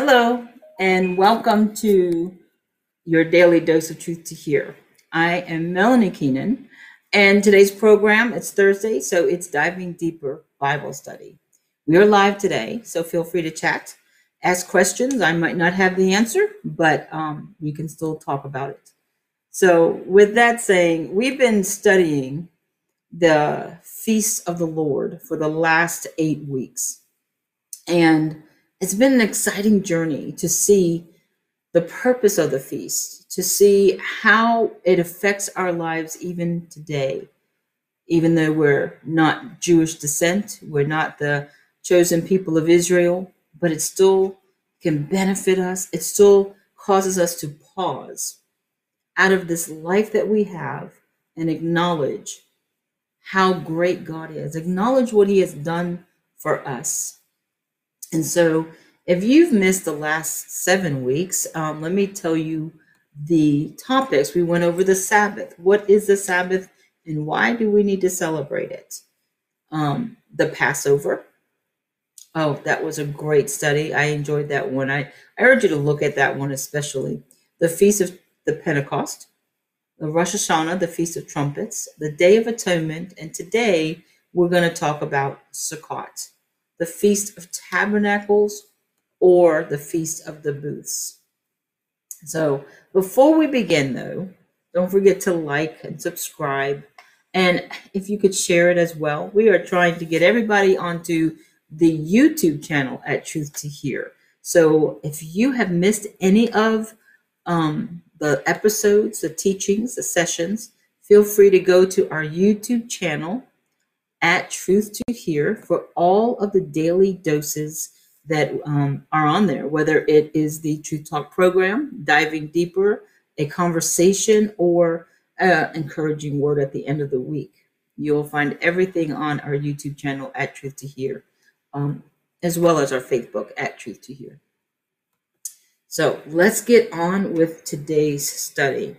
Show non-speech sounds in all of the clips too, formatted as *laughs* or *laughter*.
Hello, and welcome to your daily dose of truth to hear. I am Melanie Keenan, and today's program it's Thursday, so it's diving deeper Bible study. We are live today, so feel free to chat, ask questions. I might not have the answer, but um, we can still talk about it. So, with that saying, we've been studying the feasts of the Lord for the last eight weeks, and it's been an exciting journey to see the purpose of the feast, to see how it affects our lives even today. Even though we're not Jewish descent, we're not the chosen people of Israel, but it still can benefit us. It still causes us to pause out of this life that we have and acknowledge how great God is, acknowledge what He has done for us and so, if you've missed the last seven weeks, um, let me tell you the topics. We went over the Sabbath. What is the Sabbath and why do we need to celebrate it? Um, the Passover. Oh, that was a great study. I enjoyed that one. I, I urge you to look at that one especially. The Feast of the Pentecost, the Rosh Hashanah, the Feast of Trumpets, the Day of Atonement, and today we're going to talk about Sukkot the Feast of Tabernacles or the Feast of the Booths. So before we begin, though, don't forget to like and subscribe. And if you could share it as well, we are trying to get everybody onto the YouTube channel at Truth to Hear. So if you have missed any of um, the episodes, the teachings, the sessions, feel free to go to our YouTube channel at Truth to Hear for all of the daily doses that um, are on there, whether it is the Truth Talk program, diving deeper, a conversation, or an encouraging word at the end of the week. You'll find everything on our YouTube channel at Truth to Hear, um, as well as our Facebook at Truth to Hear. So let's get on with today's study.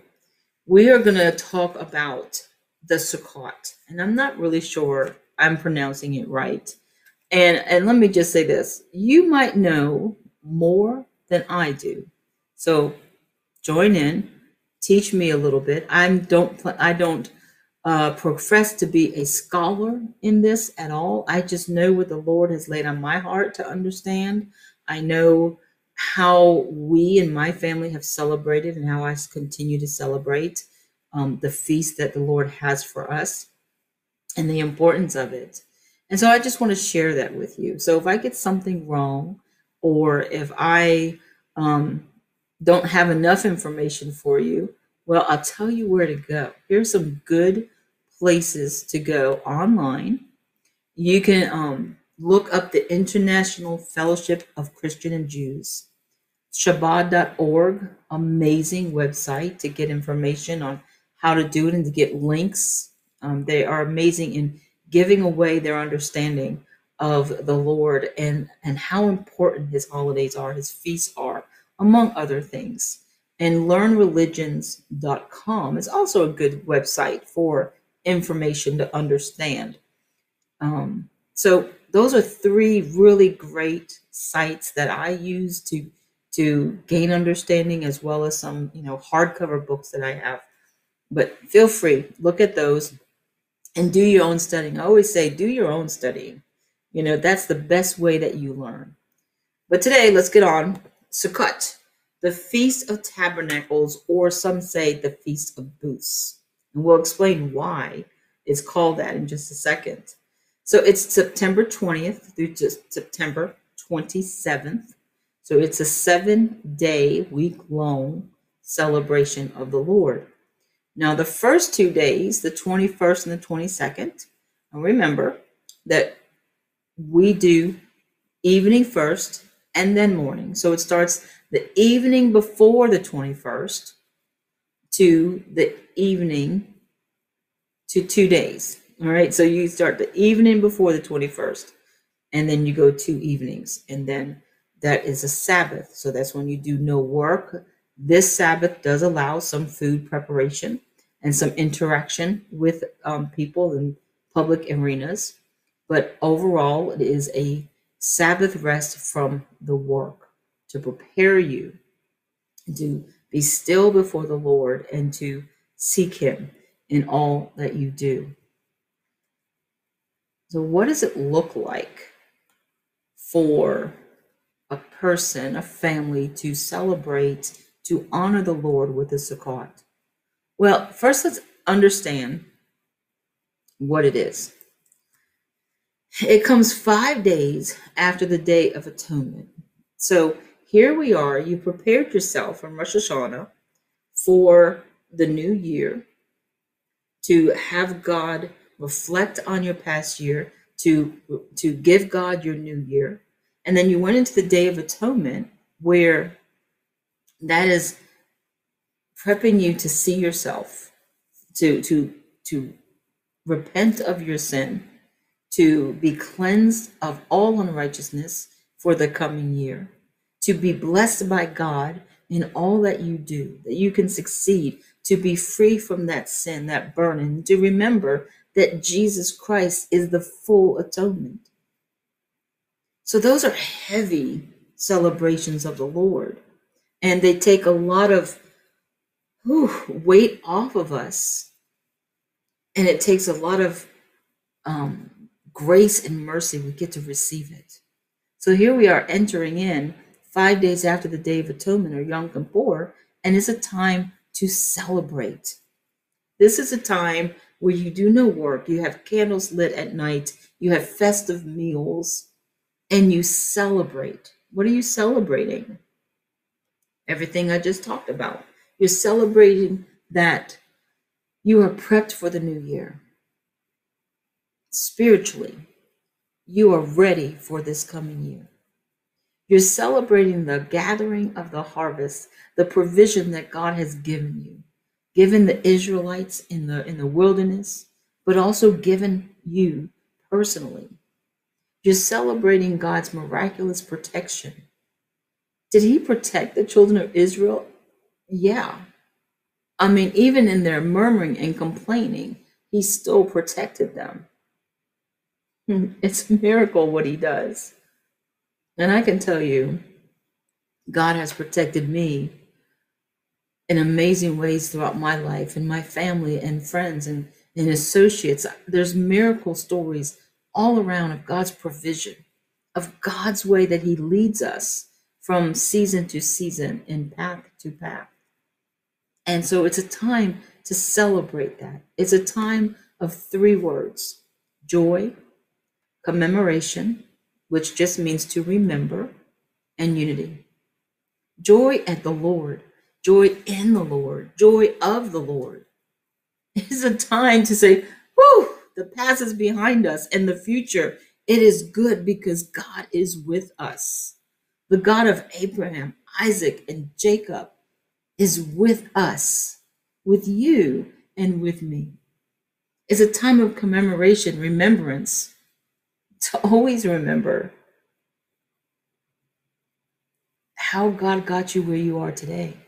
We are going to talk about the Sukkot, and I'm not really sure I'm pronouncing it right. And and let me just say this: you might know more than I do, so join in, teach me a little bit. I don't I don't uh, profess to be a scholar in this at all. I just know what the Lord has laid on my heart to understand. I know how we and my family have celebrated and how I continue to celebrate um, the feast that the Lord has for us and the importance of it. And so I just want to share that with you. So if I get something wrong, or if I um, don't have enough information for you, well, I'll tell you where to go. Here's some good places to go online. You can um, look up the International Fellowship of Christian and Jews, Chabad.org, amazing website to get information on how to do it and to get links. Um, they are amazing in giving away their understanding of the Lord and, and how important his holidays are, his feasts are, among other things. And learnreligions.com is also a good website for information to understand. Um, so those are three really great sites that I use to to gain understanding as well as some you know hardcover books that I have but feel free, look at those and do your own studying. I always say, do your own studying. You know, that's the best way that you learn. But today, let's get on Sukkot, the Feast of Tabernacles, or some say the Feast of Booths. And we'll explain why it's called that in just a second. So it's September 20th through just September 27th. So it's a seven day, week long celebration of the Lord. Now, the first two days, the 21st and the 22nd, and remember that we do evening first and then morning. So it starts the evening before the 21st to the evening to two days. All right. So you start the evening before the 21st, and then you go two evenings, and then that is a Sabbath. So that's when you do no work this Sabbath does allow some food preparation and some interaction with um, people in public arenas, but overall, it is a Sabbath rest from the work. to prepare you to be still before the Lord and to seek Him in all that you do. So, what does it look like for a person, a family to celebrate, to honor the Lord with a Sukkot? Well, first let's understand what it is. It comes five days after the Day of Atonement. So here we are. You prepared yourself from Rosh Hashanah for the new year to have God reflect on your past year, to, to give God your new year. And then you went into the Day of Atonement where that is prepping you to see yourself, to, to, to repent of your sin, to be cleansed of all unrighteousness for the coming year, to be blessed by God in all that you do, that you can succeed, to be free from that sin, that burden, to remember that Jesus Christ is the full atonement. So those are heavy celebrations of the Lord. And they take a lot of whew, weight off of us. And it takes a lot of um, grace and mercy. We get to receive it. So here we are entering in five days after the Day of Atonement or Yom Kippur, and it's a time to celebrate. This is a time where you do no work, you have candles lit at night, you have festive meals, and you celebrate. What are you celebrating? Everything I just talked about. You're celebrating that you are prepped for the new year. Spiritually, you are ready for this coming year. You're celebrating the gathering of the harvest, the provision that God has given you, given the Israelites in the in the wilderness, but also given you personally. You're celebrating God's miraculous protection. Did he protect the children of Israel? Yeah. I mean, even in their murmuring and complaining, he still protected them. Hmm, it's a miracle what he does. And I can tell you, God has protected me in amazing ways throughout my life and my family and friends and, and associates. There's miracle stories all around of God's provision, of God's way that He leads us from season to season and path to path. And so it's a time to celebrate that. It's a time of three words joy, commemoration, which just means to remember, and unity. Joy at the Lord, joy in the Lord, joy of the Lord. *laughs* It is a time to say, Whew, the past is behind us and the future. It is good because God is with us. The God of Abraham, Isaac, and Jacob is with us, with you, and with me. It's a time of commemoration, remembrance, to always remember how God got you where you are today.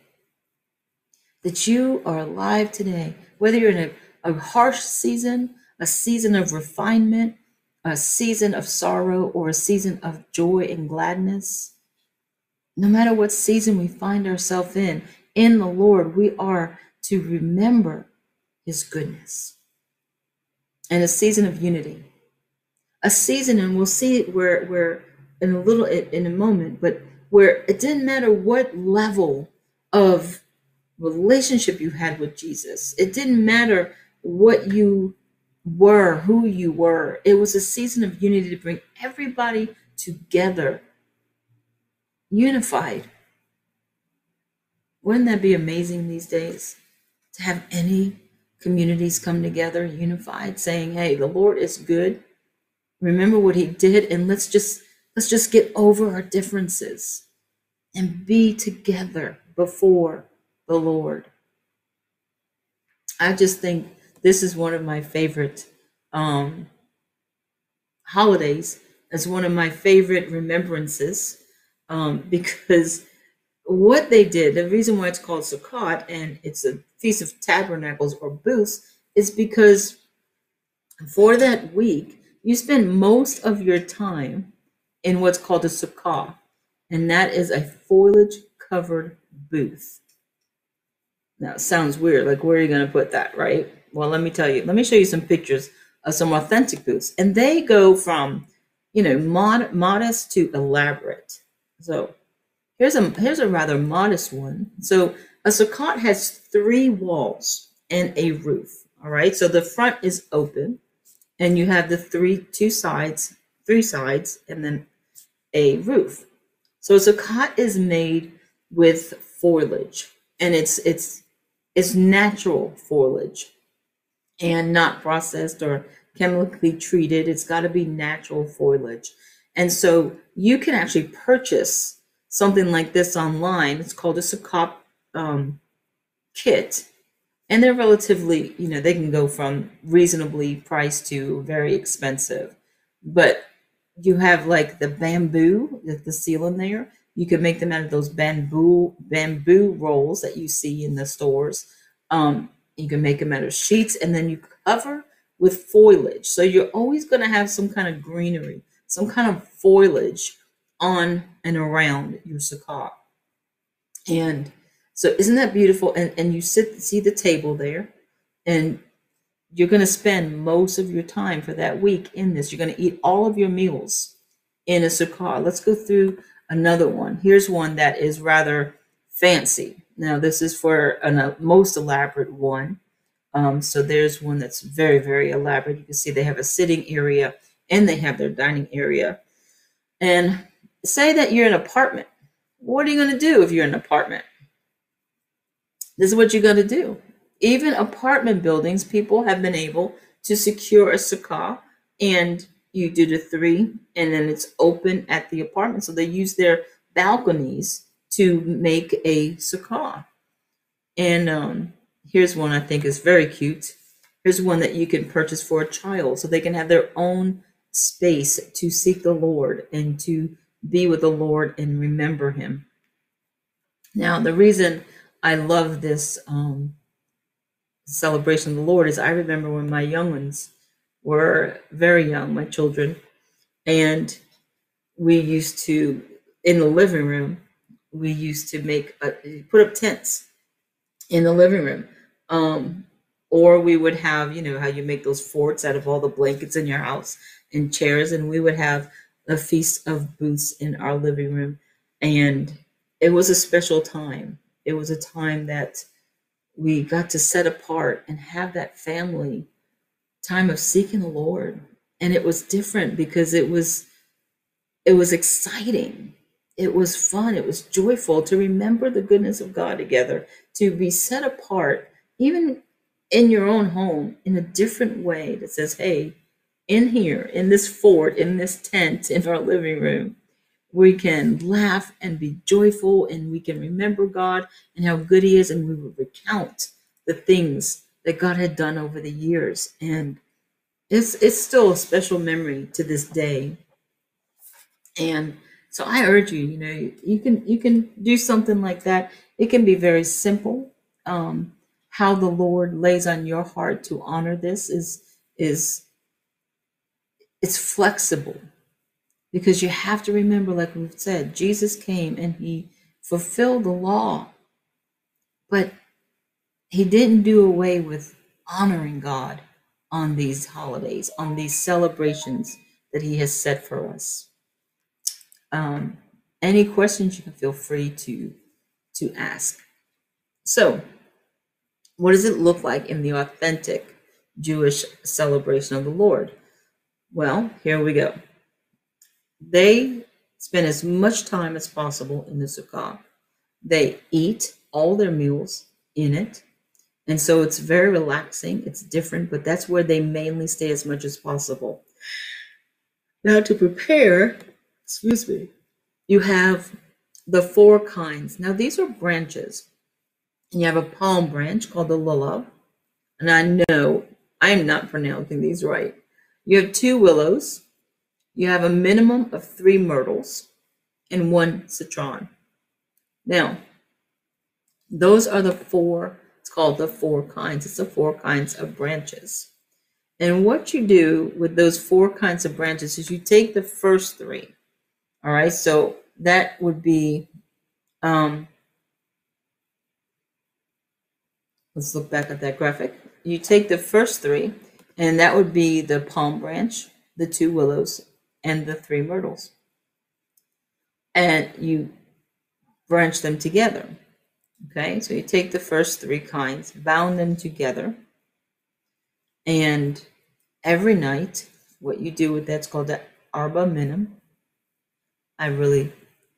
That you are alive today, whether you're in a, a harsh season, a season of refinement, a season of sorrow, or a season of joy and gladness. No matter what season we find ourselves in, in the Lord, we are to remember his goodness. And a season of unity a season, and we'll see it where where in a little in a moment, but where it didn't matter what level of relationship you had with Jesus. It didn't matter what you were, who you were. It was a season of unity to bring everybody together, unified. Wouldn't that be amazing these days to have any communities come together unified saying, hey, the Lord is good. Remember what he did and let's just let's just get over our differences and be together before the lord. I just think this is one of my favorite um holidays. As one of my favorite remembrances um *laughs* because what they did the reason why it's called sukkot and it's a feast of tabernacles or booths is because for that week you spend most of your time in what's called a sukkah. and that is a foliage covered booth. Now, it sounds weird. Like, where are you going to put that, right? Well, let me tell you. Let me show you some pictures of some authentic booths, and they go from, you know, mod- modest to elaborate. So, here's a here's a rather modest one. So, a sukkah has three walls and a roof. All right. So the front is open, and you have the three two sides, three sides, and then a roof. So a sukkah is made with foliage, and it's it's it's natural foliage, and not processed or chemically treated. It's got to be natural foliage, and so you can actually purchase something like this online. It's called a sukkah um, kit, and they're relatively you know they can go from reasonably priced to very expensive. But you have like the bamboo the, the ceiling there. You can make them out of those bamboo bamboo rolls that you see in the stores. Um, you can make them out of sheets and then you cover with foliage. So you're always going to have some kind of greenery some kind of foliage on and around your sukkah and so isn't that beautiful? And and you sit see the table there, and you're going to spend most of your time for that week in this. You're going to eat all of your meals in a sukkah. Let's go through another one. Here's one that is rather fancy. Now this is for a most elaborate one. Um, so there's one that's very very elaborate. You can see they have a sitting area and they have their dining area. And say that you're in an apartment. What are you going to do if you're in an apartment? This is what you're going to do. Even apartment buildings, people have been able to secure a sukkah and you do the three and then it's open at the apartment. So they use their balconies to make a sukkah. And um, here's one I think is very cute. Here's one that you can purchase for a child so they can have their own space to seek the Lord and to be with the Lord and remember Him. Now, the reason I love this um, celebration of the Lord is I remember when my young ones were very young, my children, and we used to in the living room we used to make a, put up tents in the living room um, or we would have you know how you make those forts out of all the blankets in your house and chairs and we would have a feast of booths in our living room and it was a special time it was a time that we got to set apart and have that family time of seeking the Lord. And it was different because it was it was exciting. It was fun. It was joyful to remember the goodness of God together, to be set apart, even in your own home, in a different way that says, hey, in here, in this fort, in this tent, in our living room, we can laugh and be joyful and we can remember God and how good He is, and we will recount the things that God had done over the years. And it's it's still a special memory to this day. And so I urge you, you know, you can you can do something like that. It can be very simple. Um, how the Lord lays on your heart to honor this is is it's flexible because you have to remember, like we've said, Jesus came and he fulfilled the law, but he didn't do away with honoring God on these holidays, on these celebrations that he has set for us. Um, any questions you can feel free to to ask. So, what does it look like in the authentic Jewish celebration of the Lord? Well, here we go. They spend as much time as possible in the sukkah. They eat all their meals in it. And so it's very relaxing. It's different, but that's where they mainly stay as much as possible. Now, to prepare, excuse me, you have the four kinds. Now, these are branches. You have a palm branch called the lulav. And I know I am not pronouncing these right. You have two willows, you have a minimum of three myrtles and one citron. Now, those are the four, it's called the four kinds. It's the four kinds of branches. And what you do with those four kinds of branches is you take the first three. All right, so that would be um, let's look back at that graphic. You take the first three, and that would be the palm branch, the two willows, and the three myrtles. And you branch them together. Okay, so you take the first three kinds, bound them together, and every night, what you do with that's called the arba minim. I really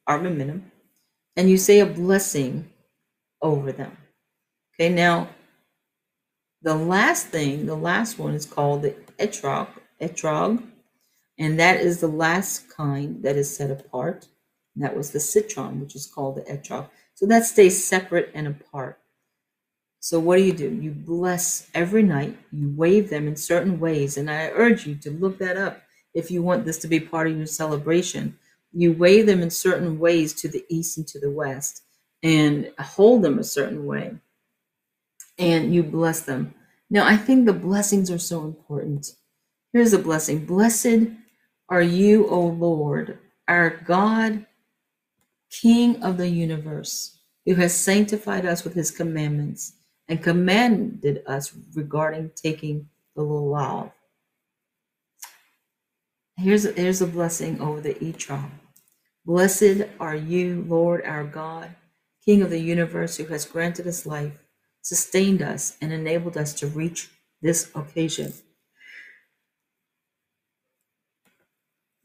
arba minim, and you say a blessing over them. Okay, now the last thing, the last one is called the etrog, etrog, and that is the last kind that is set apart. And that was the citron, which is called the etrog. So that stays separate and apart. So what do you do? You bless every night. You wave them in certain ways, and I urge you to look that up if you want this to be part of your celebration. You wave them in certain ways to the east and to the west, and hold them a certain way and you bless them. Now, I think the blessings are so important. Here's a blessing Blessed are you, O Lord, our God, King of the universe, who has sanctified us with his commandments and commanded us regarding taking the lulav. Here's here's a blessing over the Etrog. Blessed are you, Lord our God, King of the universe, who has granted us life sustained us, and enabled us to reach this occasion.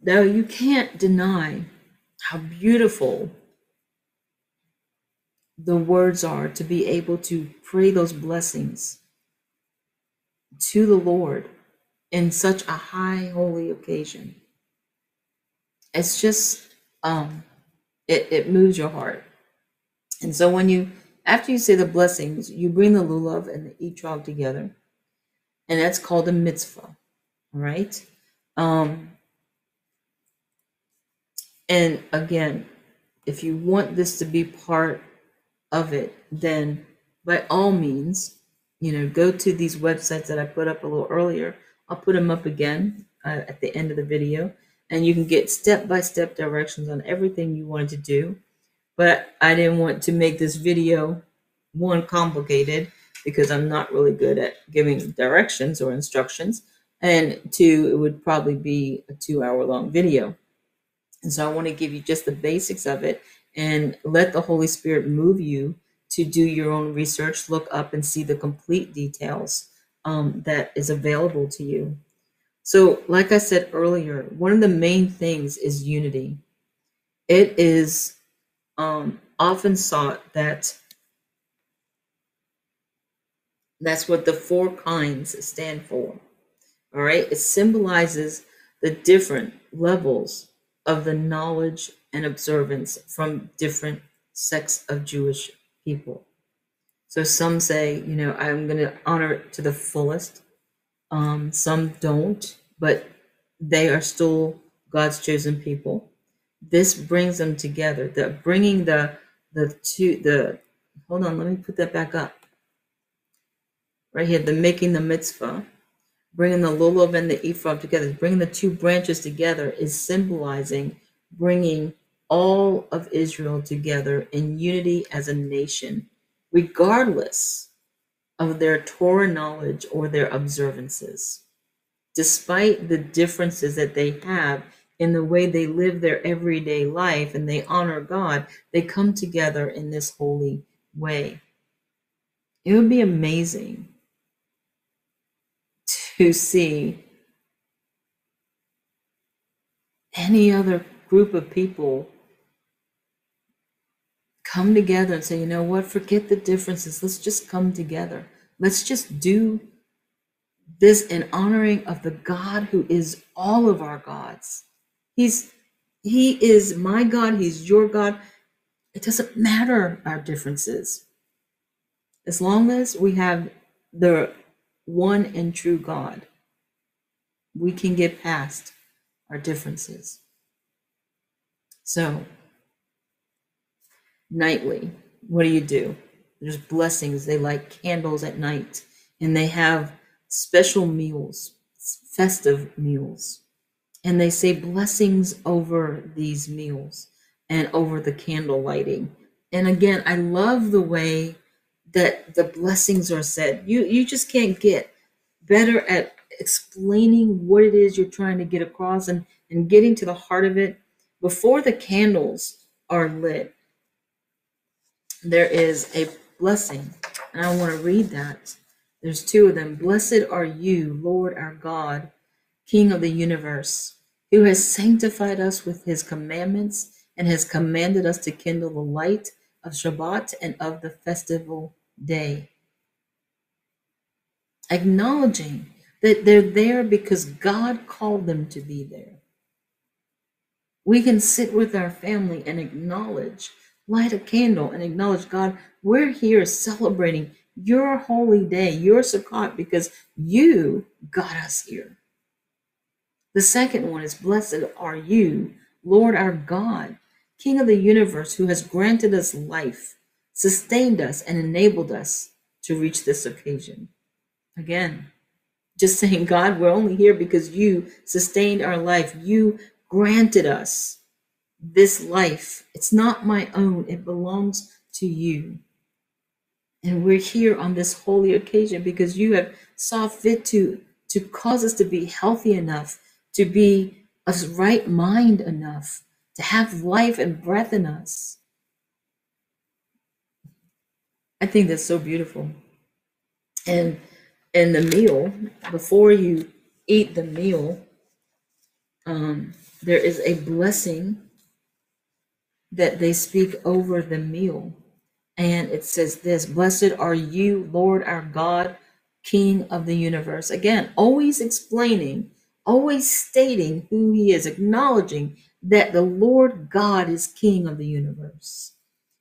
Now, you can't deny how beautiful the words are to be able to pray those blessings to the Lord in such a high holy occasion. It's just um it, it moves your heart. And so when you after you say the blessings, you bring the lulav and the etrog together, and that's called a mitzvah. All right. Um, and again, if you want this to be part of it, then by all means, you know, go to these websites that I put up a little earlier. I'll put them up again uh, at the end of the video, and you can get step by step directions on everything you wanted to do but I didn't want to make this video one complicated because I'm not really good at giving directions or instructions. And two, it would probably be a two hour long video. And so I want to give you just the basics of it and let the Holy Spirit move you to do your own research, look up and see the complete details um, that is available to you. So, like I said earlier, one of the main things is unity. It is um, often sought that that's what the four kinds stand for. All right, it symbolizes the different levels of the knowledge and observance from different sects of Jewish people. So some say, you know, I'm going to honor it to the fullest. Um, some don't, but they are still God's chosen people this brings them together. The bringing the the two the hold on let me put that back up. Right here the making the mitzvah bringing the lulav and the ephod together bringing the two branches together is symbolizing bringing all of israel together in unity as a nation regardless of their torah knowledge or their observances. Despite the differences that they have in the way they live their everyday life and they honor God, they come together in this holy way. It would be amazing to see any other group of people come together and say, you know what, forget the differences. Let's just come together. Let's just do this in honoring of the God who is all of our gods. He's he is my God, he's your God. It doesn't matter our differences. As long as we have the one and true God, we can get past our differences. So, nightly, what do you do? There's blessings. They light candles at night and they have special meals, festive meals and they say blessings over these meals. and over the candle lighting. And again, I love the way that the blessings are said. You you just can't get better at explaining what it is you're trying to get across and, and getting to the heart of it before the candles are lit. There is a blessing, and I want to read that. There's two of them. Blessed are you, Lord our God, King of the universe, who has sanctified us with his commandments and has commanded us to kindle the light of Shabbat and of the festival day. Acknowledging that they're there because God called them to be there. We can sit with our family and acknowledge, light a candle and acknowledge God, we're here celebrating your holy day, your Sukkot, because you got us here. The second one is Blessed are you, Lord our God, King of the universe, who has granted us life, sustained us, and enabled us to reach this occasion. Again, just saying, God, we're only here because you sustained our life. You granted us this life. It's not my own, it belongs to you. And we're here on this holy occasion because you have saw fit to, to cause us to be healthy enough, to be of right mind enough, to have life and breath in us. I think that's so beautiful. And in the meal, before you eat the meal, um, there is a blessing that they speak over the meal. And it says this Blessed are you, Lord our God, King of the universe. Again, always explaining, always stating who he is, acknowledging that the Lord God is King of the universe,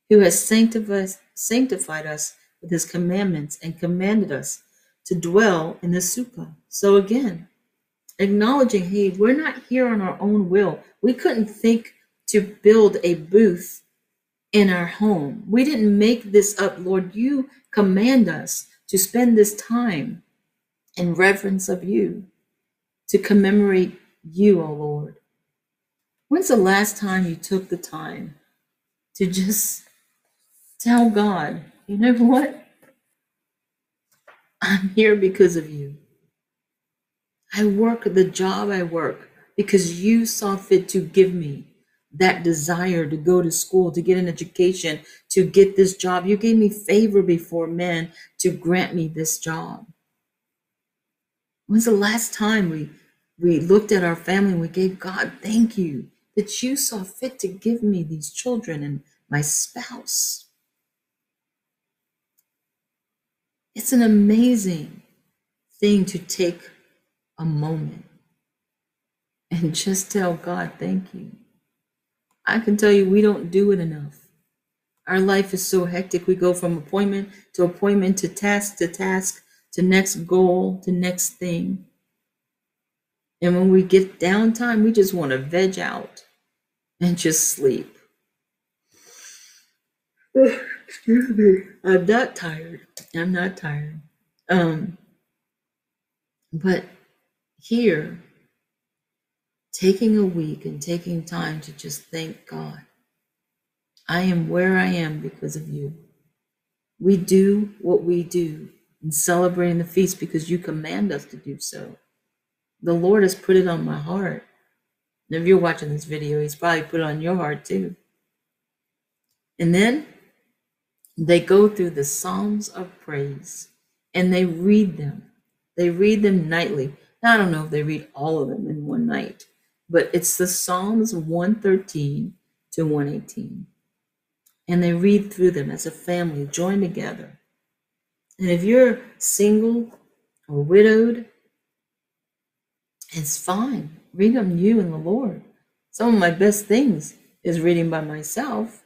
who has sanctified, us with his commandments and commanded us to dwell in the sukkah. So again, acknowledging, hey, we're not here on our own will. We couldn't think to build a booth in our home. We didn't make this up, Lord. You command us to spend this time in reverence of you, to commemorate you, O oh Lord. When's the last time you took the time to just tell God, you know what? I'm here because of you. I work the job I work because you saw fit to give me that desire to go to school, to get an education, to get this job. You gave me favor before men to grant me this job. When's the last time we we looked at our family and we gave God thank you that you saw fit to give me these children and my spouse? It's an amazing thing to take a moment and just tell God thank you. I can tell you, we don't do it enough. Our life is so hectic. We go from appointment to appointment to task to task to next goal to next thing. And when we get downtime, we just want to veg out and just sleep. Excuse me. I'm not tired. I'm not tired. Um, but here, taking a week and taking time to just thank God. I am where I am because of you. We do what we do in celebrating the feast because you command us to do so. The Lord has put it on my heart. And if you're watching this video, He's probably put it on your heart too. And then they go through the Psalms of praise and they read them. They read them nightly. Now, I don't know if they read all of them in one night, but it's the Psalms 113 to 118. And they read through them as a family, join together. And if you're single or widowed, it's fine. Read them you and the Lord. Some of my best things is reading by myself,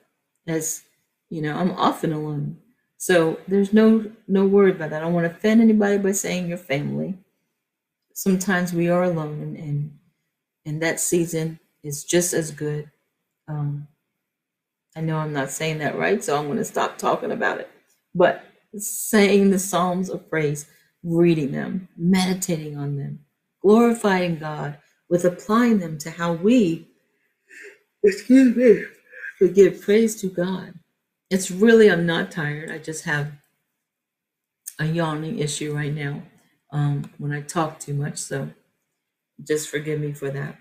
as you know, I'm often alone. So there's no no word about that. I don't want to offend anybody by saying your family. Sometimes we are alone and, and and that season is just as good. Um, I know I'm not saying that right, so I'm going to stop talking about it. But saying the Psalms of praise, reading them, meditating on them, glorifying God with applying them to how we, excuse me, could give praise to God. It's really, I'm not tired. I just have a yawning issue right now um, when I talk too much. So just forgive me for that.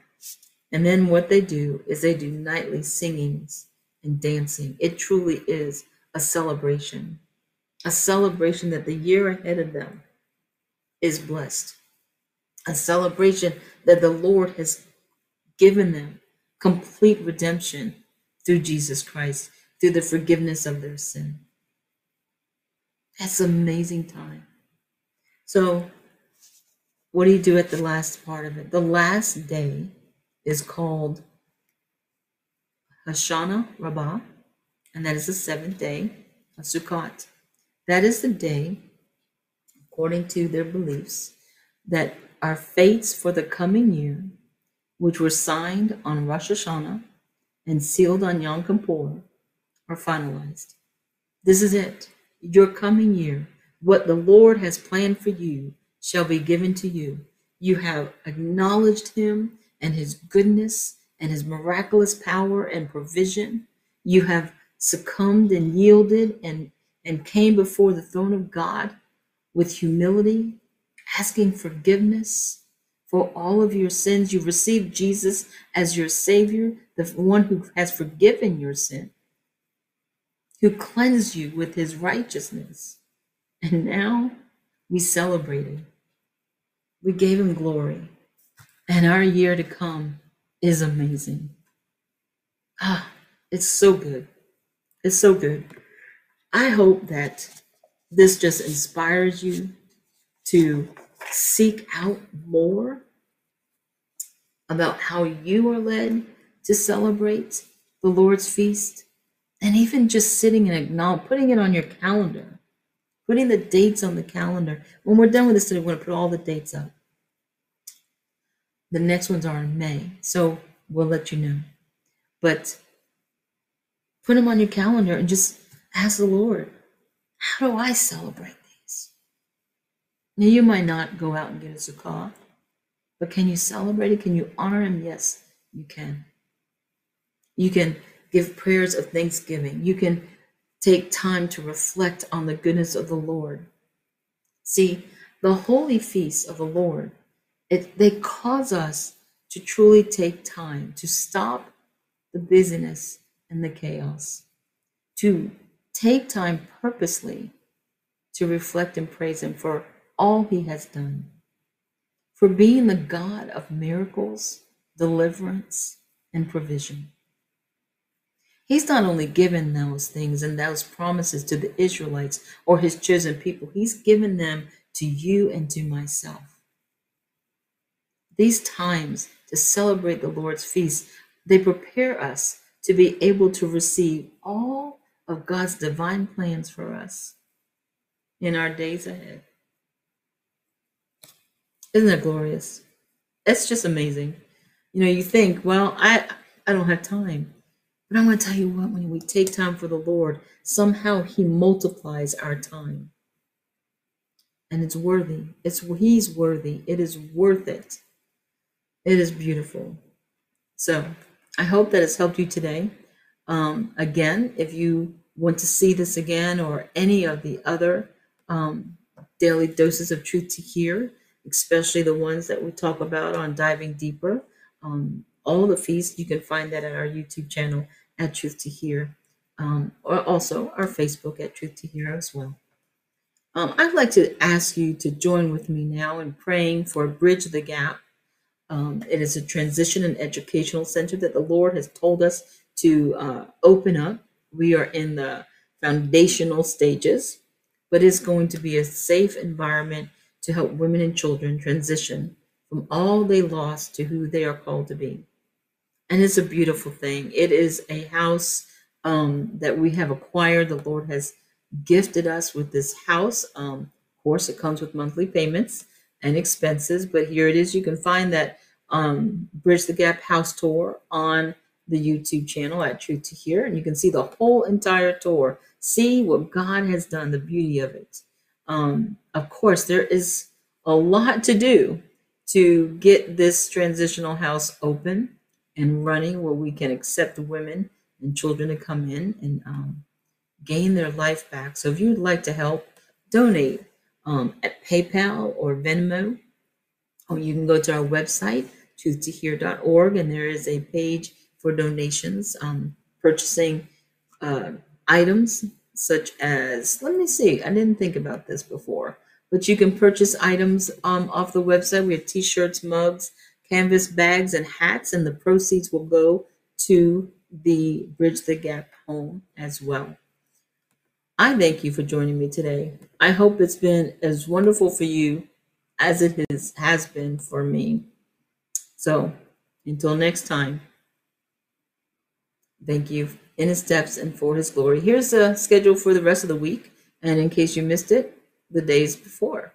And then what they do is they do nightly singings and dancing. It truly is a celebration, a celebration that the year ahead of them is blessed, a celebration that the Lord has given them complete redemption through Jesus Christ, through the forgiveness of their sin. That's an amazing time. So, what do you do at the last part of it? The last day is called Hoshana Rabbah, and that is the seventh day of Sukkot. That is the day, according to their beliefs, that our fates for the coming year, which were signed on Rosh Hashanah and sealed on Yom Kippur, are finalized. This is it. Your coming year, what the Lord has planned for you, shall be given to you. You have acknowledged Him and His goodness and His miraculous power and provision. You have succumbed and yielded and, and came before the throne of God with humility, asking forgiveness for all of your sins. You've received Jesus as your Savior, the one who has forgiven your sin, who cleansed you with His righteousness. And now we celebrate. We gave Him glory. And our year to come is amazing. Ah, it's so good. It's so good. I hope that this just inspires you to seek out more about how you are led to celebrate the Lord's feast and even just sitting and acknowledge, putting it on your calendar, putting the dates on the calendar. When we're done with this today, we're going to put all the dates up. The next ones are in May, so we'll let you know. But put them on your calendar and just ask the Lord, how do I celebrate? Now, you might not go out and get a sukkah, but can you celebrate it? Can you honor Him? Yes, you can. You can give prayers of thanksgiving. You can take time to reflect on the goodness of the Lord. See, the holy feasts of the Lord, it, they cause us to truly take time to stop the busyness and the chaos, to take time purposely to reflect and praise Him for all He has done, for being the God of miracles, deliverance, and provision. He's not only given those things and those promises to the Israelites or His chosen people, He's given them to you and to myself. These times to celebrate the Lord's feast, they prepare us to be able to receive all of God's divine plans for us in our days ahead. Isn't that glorious? It's just amazing. You know, you think, well, I I don't have time. But I'm going to tell you what, when we take time for the Lord, somehow He multiplies our time. And it's worthy. It's He's worthy. It is worth it. It is beautiful. So I hope that it's helped you today. Um, again, if you want to see this again or any of the other um, daily doses of truth to hear, especially the ones that we talk about on diving deeper, um, all the feasts, you can find that at our YouTube channel at Truth to Hear, um, or also our Facebook at Truth to Hear as well. Um, I'd like to ask you to join with me now in praying for Bridge the Gap um, it is a transition and educational center that the Lord has told us to uh, open up. We are in the foundational stages, but it's going to be a safe environment to help women and children transition from all they lost to who they are called to be. And it's a beautiful thing. It is a house um, that we have acquired. The Lord has gifted us with this house. Um, of course, it comes with monthly payments and expenses, but here it is. You can find that um, Bridge the Gap house tour on the YouTube channel at Truth to Hear, and you can see the whole entire tour. See what God has done, the beauty of it. Um, of course, there is a lot to do to get this transitional house open and running where we can accept the women and children to come in and um, gain their life back. So if you'd like to help, donate um, at PayPal or Venmo, or you can go to our website, truthtohear.org, and there is a page for donations, um, purchasing uh, items such as, let me see, I didn't think about this before, but you can purchase items um, off the website. We have t shirts, mugs, canvas bags, and hats, and the proceeds will go to the Bridge the Gap home as well. I thank you for joining me today. I hope it's been as wonderful for you as it is, has been for me. So until next time, thank you in his steps and for his glory. Here's a schedule for the rest of the week. And in case you missed it, the days before.